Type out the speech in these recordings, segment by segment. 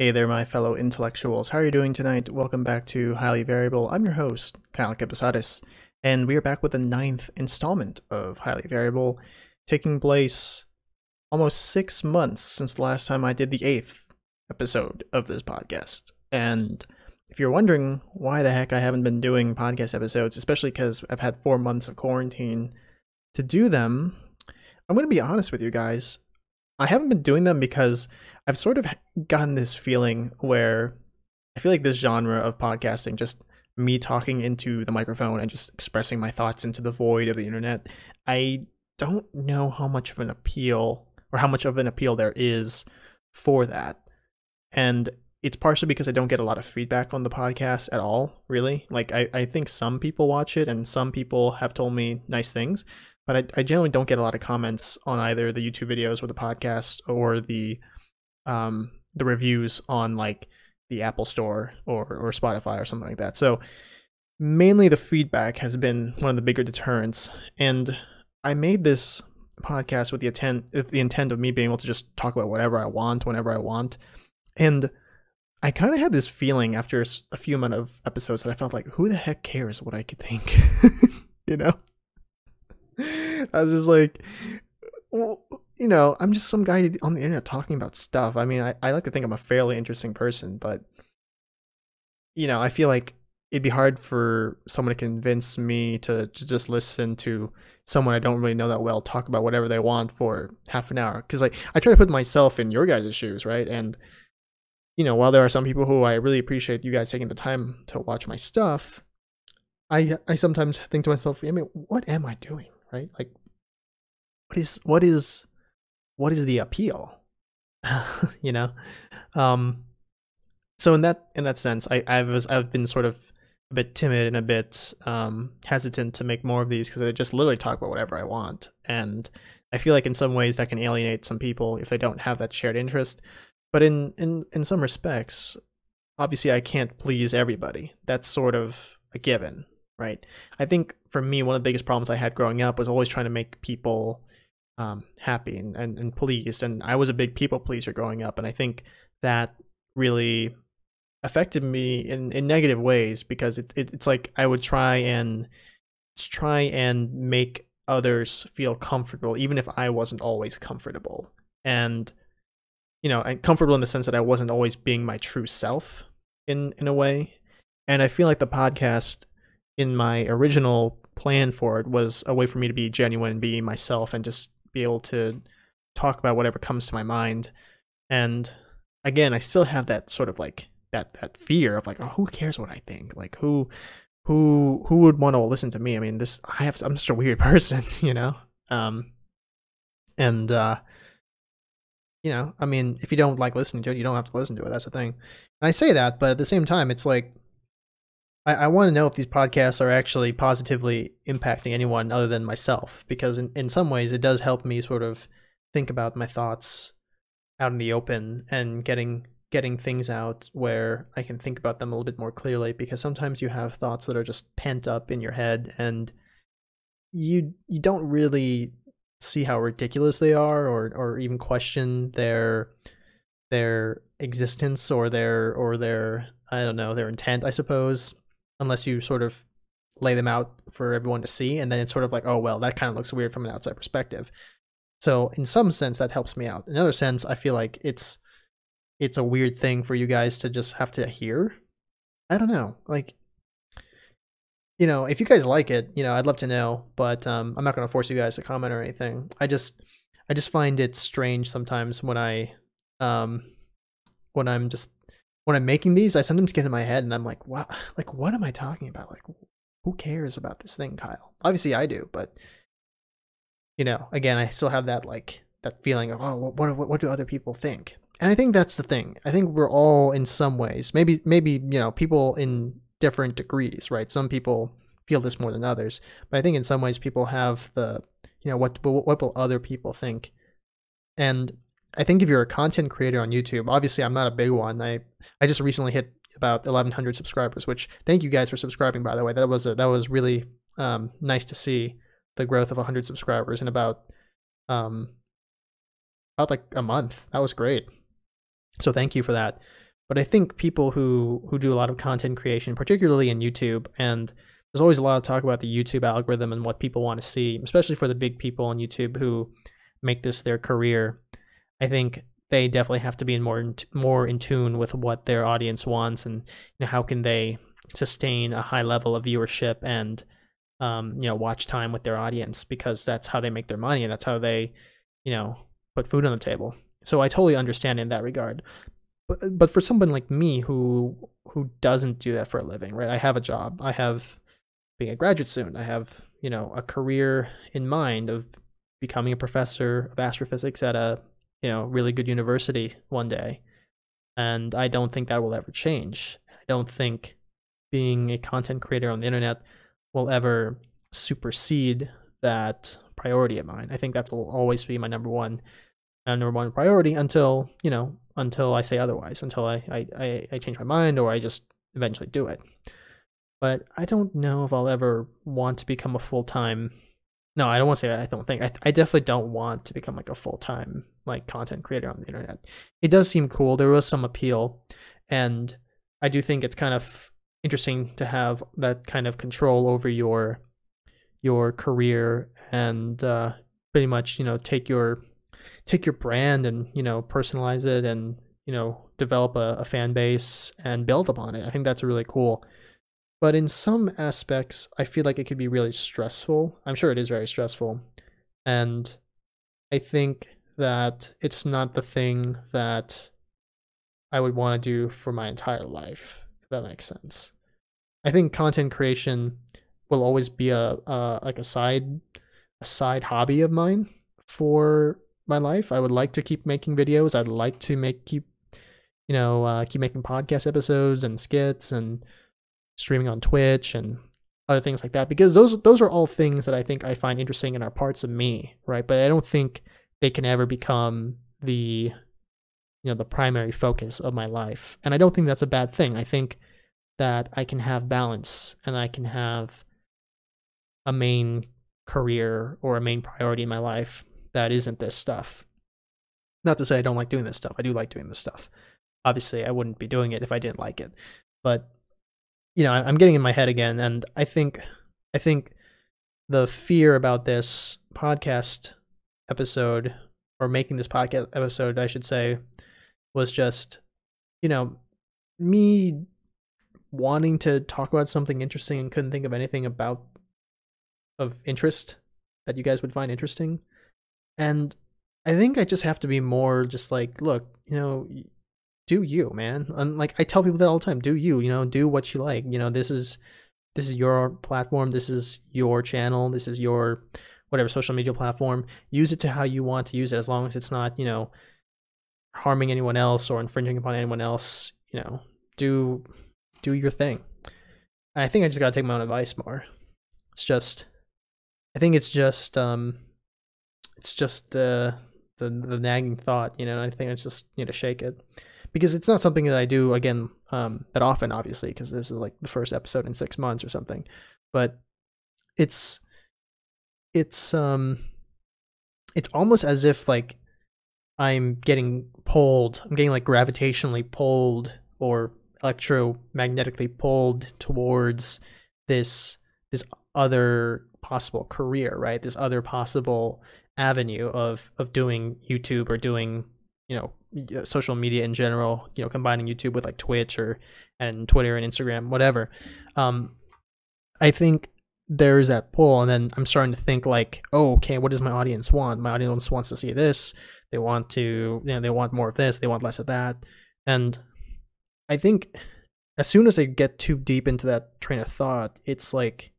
Hey there, my fellow intellectuals. How are you doing tonight? Welcome back to Highly Variable. I'm your host, Kyle Kabasares, and we are back with the ninth installment of Highly Variable, taking place almost six months since the last time I did the eighth episode of this podcast. And if you're wondering why the heck I haven't been doing podcast episodes, especially because I've had four months of quarantine to do them, I'm going to be honest with you guys. I haven't been doing them because I've sort of gotten this feeling where I feel like this genre of podcasting, just me talking into the microphone and just expressing my thoughts into the void of the internet, I don't know how much of an appeal or how much of an appeal there is for that. And it's partially because I don't get a lot of feedback on the podcast at all, really. Like, I, I think some people watch it and some people have told me nice things, but I, I generally don't get a lot of comments on either the YouTube videos or the podcast or the um the reviews on like the Apple Store or or Spotify or something like that. So mainly the feedback has been one of the bigger deterrents and I made this podcast with the intent the intent of me being able to just talk about whatever I want whenever I want. And I kind of had this feeling after a few amount of episodes that I felt like who the heck cares what I could think, you know? I was just like, well, you know, I'm just some guy on the internet talking about stuff. I mean, I, I like to think I'm a fairly interesting person, but, you know, I feel like it'd be hard for someone to convince me to, to just listen to someone I don't really know that well talk about whatever they want for half an hour. Cause like, I try to put myself in your guys' shoes, right? And, you know, while there are some people who I really appreciate you guys taking the time to watch my stuff, I I sometimes think to myself, I mean, what am I doing? right? Like, what is what is what is the appeal? you know, um, so in that in that sense, I I was I've been sort of a bit timid and a bit um, hesitant to make more of these because I just literally talk about whatever I want, and I feel like in some ways that can alienate some people if they don't have that shared interest. But in in in some respects, obviously I can't please everybody. That's sort of a given, right? I think for me, one of the biggest problems I had growing up was always trying to make people um, happy and, and, and pleased. And I was a big people pleaser growing up. And I think that really affected me in, in negative ways because it, it, it's like I would try and try and make others feel comfortable, even if I wasn't always comfortable. And, you know, and comfortable in the sense that I wasn't always being my true self in, in a way. And I feel like the podcast in my original plan for it was a way for me to be genuine and be myself and just be able to talk about whatever comes to my mind. And again, I still have that sort of like that that fear of like, oh, who cares what I think? Like who who who would want to listen to me? I mean, this I have I'm just a weird person, you know. Um and uh you know, I mean, if you don't like listening to it, you don't have to listen to it. That's the thing. And I say that, but at the same time, it's like I, I want to know if these podcasts are actually positively impacting anyone other than myself, because in, in some ways it does help me sort of think about my thoughts out in the open and getting getting things out where I can think about them a little bit more clearly because sometimes you have thoughts that are just pent up in your head and you you don't really see how ridiculous they are or or even question their their existence or their or their I don't know their intent I suppose unless you sort of lay them out for everyone to see and then it's sort of like oh well that kind of looks weird from an outside perspective. So in some sense that helps me out. In another sense i feel like it's it's a weird thing for you guys to just have to hear. I don't know like you know if you guys like it you know i'd love to know but um, i'm not going to force you guys to comment or anything. I just i just find it strange sometimes when i um when i'm just when I'm making these, I sometimes get in my head and I'm like, what, like, what am I talking about? Like, who cares about this thing, Kyle? Obviously I do, but you know, again, I still have that like that feeling of, oh, what, what, what do other people think? And I think that's the thing. I think we're all in some ways, maybe, maybe, you know, people in different degrees, right? Some people feel this more than others, but I think in some ways people have the, you know, what, what will other people think? And I think if you're a content creator on YouTube, obviously I'm not a big one. I I just recently hit about 1100 subscribers, which thank you guys for subscribing by the way. That was a, that was really um, nice to see the growth of 100 subscribers in about um about like a month. That was great. So thank you for that. But I think people who who do a lot of content creation, particularly in YouTube, and there's always a lot of talk about the YouTube algorithm and what people want to see, especially for the big people on YouTube who make this their career. I think they definitely have to be more in, more in tune with what their audience wants and you know, how can they sustain a high level of viewership and um, you know watch time with their audience because that's how they make their money and that's how they you know put food on the table. So I totally understand in that regard. But but for someone like me who who doesn't do that for a living, right? I have a job. I have being a graduate student. I have, you know, a career in mind of becoming a professor of astrophysics at a, you know, really good university one day. And I don't think that will ever change. I don't think being a content creator on the internet will ever supersede that priority of mine. I think that will always be my number one uh, number one priority until, you know, until I say otherwise, until I, I, I change my mind or I just eventually do it. But I don't know if I'll ever want to become a full time. No, I don't want to say I don't think. I, I definitely don't want to become like a full time like content creator on the internet. It does seem cool. There was some appeal, and I do think it's kind of interesting to have that kind of control over your your career and uh, pretty much you know take your take your brand and you know personalize it and you know develop a, a fan base and build upon it. I think that's really cool. But in some aspects, I feel like it could be really stressful. I'm sure it is very stressful. And I think that it's not the thing that I would want to do for my entire life, if that makes sense. I think content creation will always be a, a like a side a side hobby of mine for my life. I would like to keep making videos. I'd like to make keep you know uh, keep making podcast episodes and skits and streaming on Twitch and other things like that because those those are all things that I think I find interesting and are parts of me, right? But I don't think they can ever become the you know the primary focus of my life. And I don't think that's a bad thing. I think that I can have balance and I can have a main career or a main priority in my life that isn't this stuff. Not to say I don't like doing this stuff. I do like doing this stuff. Obviously, I wouldn't be doing it if I didn't like it. But you know, I'm getting in my head again, and I think I think the fear about this podcast episode or making this podcast episode, I should say, was just, you know, me wanting to talk about something interesting and couldn't think of anything about of interest that you guys would find interesting. And I think I just have to be more just like, look, you know, do you, man. And like I tell people that all the time, do you, you know, do what you like. You know, this is this is your platform, this is your channel, this is your whatever social media platform. Use it to how you want to use it as long as it's not, you know, harming anyone else or infringing upon anyone else, you know. Do do your thing. And I think I just got to take my own advice more. It's just I think it's just um it's just the the the nagging thought, you know, I think I just need to shake it because it's not something that I do again um, that often, obviously, because this is like the first episode in six months or something. But it's it's um it's almost as if like I'm getting pulled. I'm getting like gravitationally pulled or electromagnetically pulled towards this this other possible career, right? This other possible avenue of of doing YouTube or doing you know social media in general, you know, combining YouTube with like Twitch or and Twitter and Instagram, whatever. Um, I think there's that pull, and then I'm starting to think like, oh, okay, what does my audience want? My audience wants to see this. They want to, you know, they want more of this. They want less of that. And I think as soon as I get too deep into that train of thought, it's like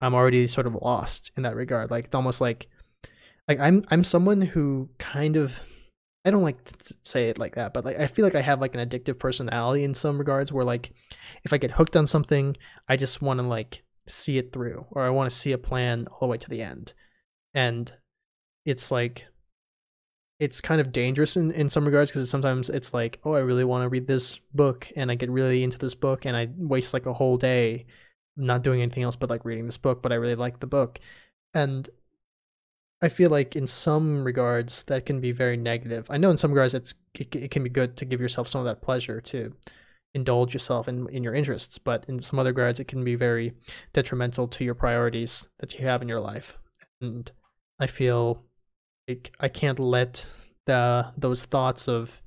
I'm already sort of lost in that regard. Like it's almost like like I'm I'm someone who kind of I don't like to say it like that, but like I feel like I have like an addictive personality in some regards where like if I get hooked on something, I just want to like see it through or I want to see a plan all the way to the end. And it's like it's kind of dangerous in, in some regards because sometimes it's like, oh, I really want to read this book and I get really into this book and I waste like a whole day not doing anything else but like reading this book, but I really like the book. And I feel like in some regards that can be very negative. I know in some regards it's it, it can be good to give yourself some of that pleasure to indulge yourself in in your interests, but in some other regards it can be very detrimental to your priorities that you have in your life. And I feel like I can't let the those thoughts of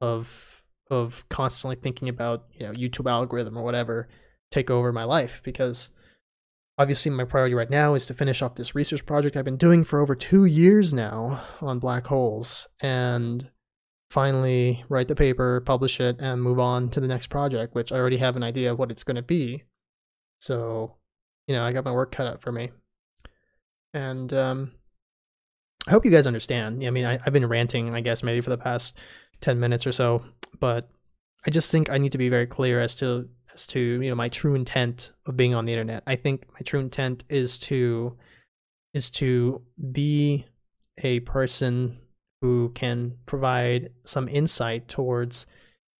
of of constantly thinking about you know YouTube algorithm or whatever take over my life because obviously my priority right now is to finish off this research project I've been doing for over two years now on black holes and finally write the paper, publish it, and move on to the next project, which I already have an idea of what it's going to be. So, you know, I got my work cut out for me. And um, I hope you guys understand. I mean, I, I've been ranting, I guess, maybe for the past 10 minutes or so, but I just think I need to be very clear as to as to you know my true intent of being on the internet. I think my true intent is to is to be a person who can provide some insight towards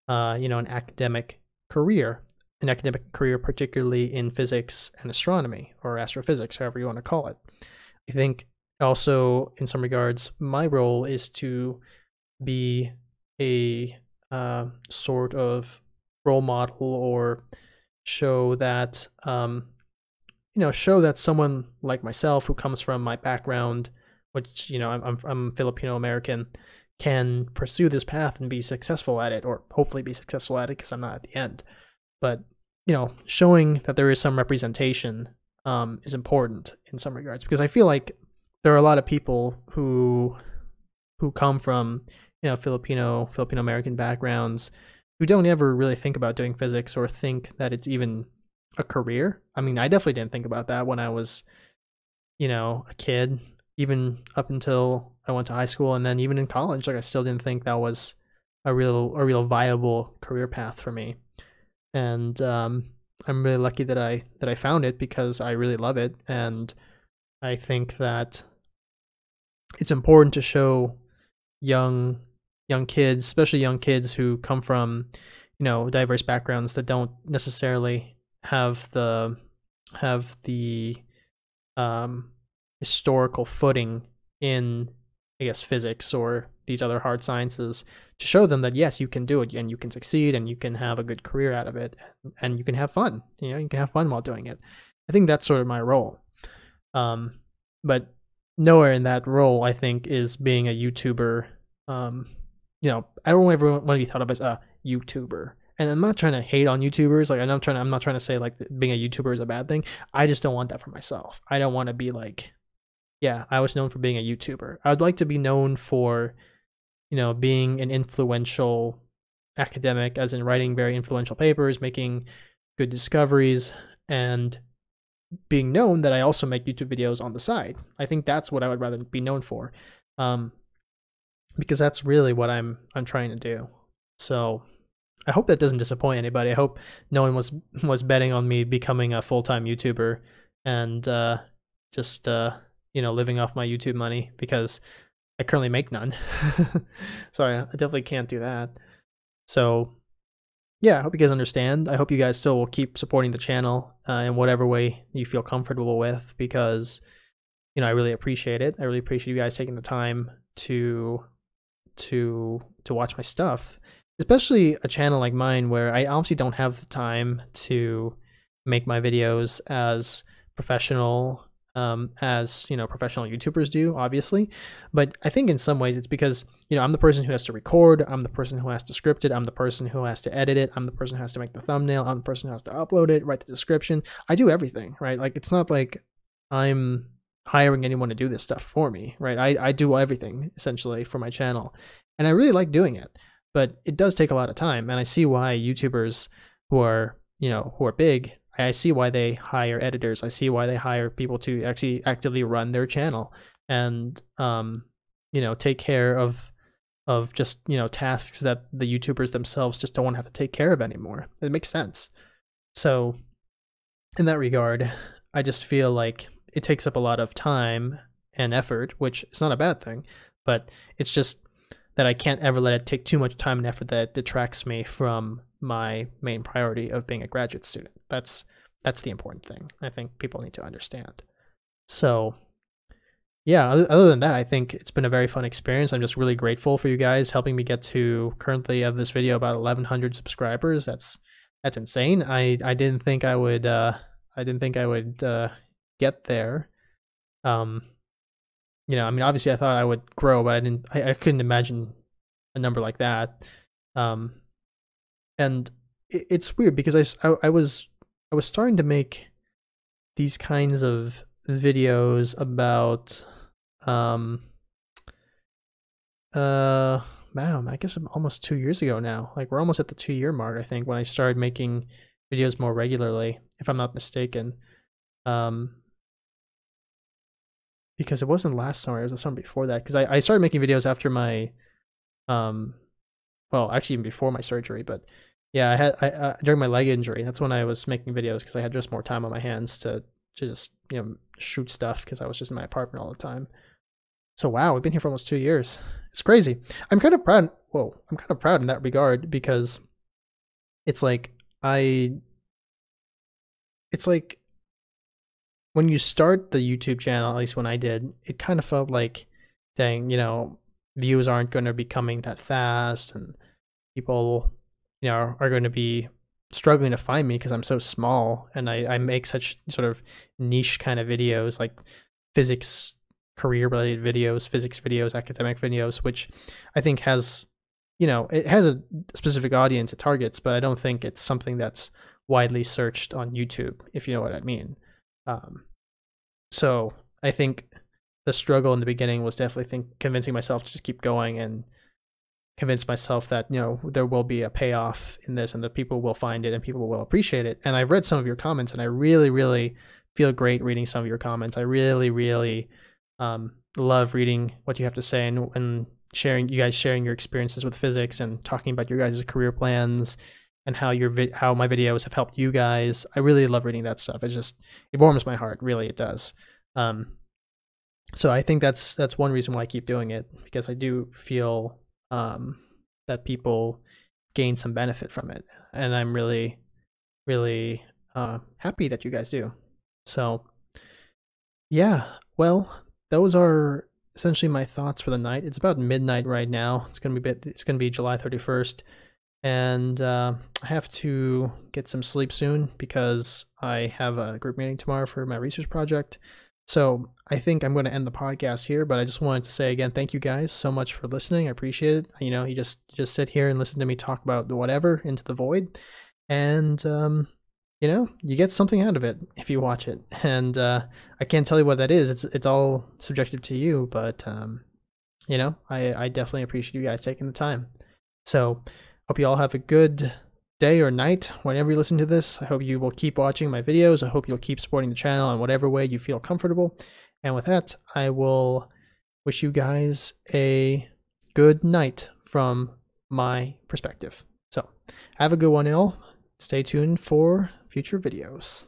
uh, you know an academic career, an academic career particularly in physics and astronomy or astrophysics, however you want to call it. I think also in some regards my role is to be a uh, sort of role model or show that um, you know show that someone like myself who comes from my background which you know I'm I'm, Filipino American can pursue this path and be successful at it or hopefully be successful at it because I'm not at the end but you know showing that there is some representation um, is important in some regards because I feel like there are a lot of people who who come from you know Filipino Filipino American backgrounds who don't ever really think about doing physics or think that it's even a career. I mean, I definitely didn't think about that when I was, you know, a kid, even up until I went to high school and then even in college, like I still didn't think that was a real a real viable career path for me. And um, I'm really lucky that I that I found it because I really love it and I think that it's important to show young young kids, especially young kids who come from, you know, diverse backgrounds that don't necessarily have the have the um, historical footing in, I guess, physics or these other hard sciences to show them that yes, you can do it and you can succeed and you can have a good career out of it and you can have fun. You know, you can have fun while doing it. I think that's sort of my role. Um, but nowhere in that role, I think, is being a YouTuber um, you know, I don't ever want to be thought of as a YouTuber. And I'm not trying to hate on YouTubers. Like I'm trying to, I'm not trying to say like being a YouTuber is a bad thing. I just don't want that for myself. I don't want to be like, yeah, I was known for being a YouTuber. I'd like to be known for, you know, being an influential academic, as in writing very influential papers, making good discoveries, and being known that I also make YouTube videos on the side. I think that's what I would rather be known for. Um, because that's really what I'm I'm trying to do. So I hope that doesn't disappoint anybody. I hope no one was was betting on me becoming a full time YouTuber and uh, just uh, you know living off my YouTube money because I currently make none. so I, I definitely can't do that. So yeah, I hope you guys understand. I hope you guys still will keep supporting the channel uh, in whatever way you feel comfortable with because you know I really appreciate it. I really appreciate you guys taking the time to to to watch my stuff, especially a channel like mine where I obviously don't have the time to make my videos as professional um, as you know professional YouTubers do, obviously. But I think in some ways it's because you know I'm the person who has to record, I'm the person who has to script it, I'm the person who has to edit it, I'm the person who has to make the thumbnail, I'm the person who has to upload it, write the description. I do everything, right? Like it's not like I'm hiring anyone to do this stuff for me, right? I, I do everything essentially for my channel. And I really like doing it, but it does take a lot of time. And I see why YouTubers who are, you know, who are big, I see why they hire editors. I see why they hire people to actually actively run their channel and, um, you know, take care of of just you know tasks that the YouTubers themselves just don't want to have to take care of anymore. It makes sense. So, in that regard, I just feel like it takes up a lot of time and effort, which is not a bad thing, but it's just that I can't ever let it take too much time and effort that detracts me from my main priority of being a graduate student. That's that's the important thing. I think people need to understand. So, yeah, other than that, I think it's been a very fun experience. I'm just really grateful for you guys helping me get to currently of this video about 1100 subscribers. That's that's insane. I I didn't think I would uh I didn't think I would uh get there. Um you know, I mean obviously I thought I would grow, but I didn't I, I couldn't imagine a number like that. Um and it's weird because I, I I was I was starting to make these kinds of videos about um uh wow i guess almost two years ago now like we're almost at the two year mark i think when i started making videos more regularly if i'm not mistaken um because it wasn't last summer it was the summer before that because I, I started making videos after my um well actually even before my surgery but yeah i had i uh, during my leg injury that's when i was making videos because i had just more time on my hands to to just you know shoot stuff because I was just in my apartment all the time. So wow, we've been here for almost two years. It's crazy. I'm kind of proud. Whoa, I'm kind of proud in that regard because it's like I. It's like when you start the YouTube channel, at least when I did, it kind of felt like, dang, you know, views aren't going to be coming that fast, and people, you know, are going to be struggling to find me because I'm so small and I, I make such sort of niche kind of videos like physics career related videos, physics videos, academic videos, which I think has you know, it has a specific audience it targets, but I don't think it's something that's widely searched on YouTube, if you know what I mean. Um, so I think the struggle in the beginning was definitely think convincing myself to just keep going and convince myself that you know there will be a payoff in this and that people will find it and people will appreciate it. And i've read some of your comments and i really really feel great reading some of your comments. I really really um, love reading what you have to say and, and sharing you guys sharing your experiences with physics and talking about your guys' career plans and how your vi- how my videos have helped you guys. I really love reading that stuff. It just it warms my heart. Really it does. Um, so i think that's that's one reason why i keep doing it because i do feel um, that people gain some benefit from it. And I'm really, really uh, happy that you guys do. So, yeah, well, those are essentially my thoughts for the night. It's about midnight right now. It's gonna be bit, it's gonna be July 31st, and uh, I have to get some sleep soon because I have a group meeting tomorrow for my research project. So I think I'm going to end the podcast here, but I just wanted to say again, thank you guys so much for listening. I appreciate it. You know, you just just sit here and listen to me talk about whatever into the void, and um, you know, you get something out of it if you watch it. And uh, I can't tell you what that is. It's it's all subjective to you, but um, you know, I I definitely appreciate you guys taking the time. So hope you all have a good day or night, whenever you listen to this. I hope you will keep watching my videos. I hope you'll keep supporting the channel in whatever way you feel comfortable. And with that, I will wish you guys a good night from my perspective. So, have a good one, all. Stay tuned for future videos.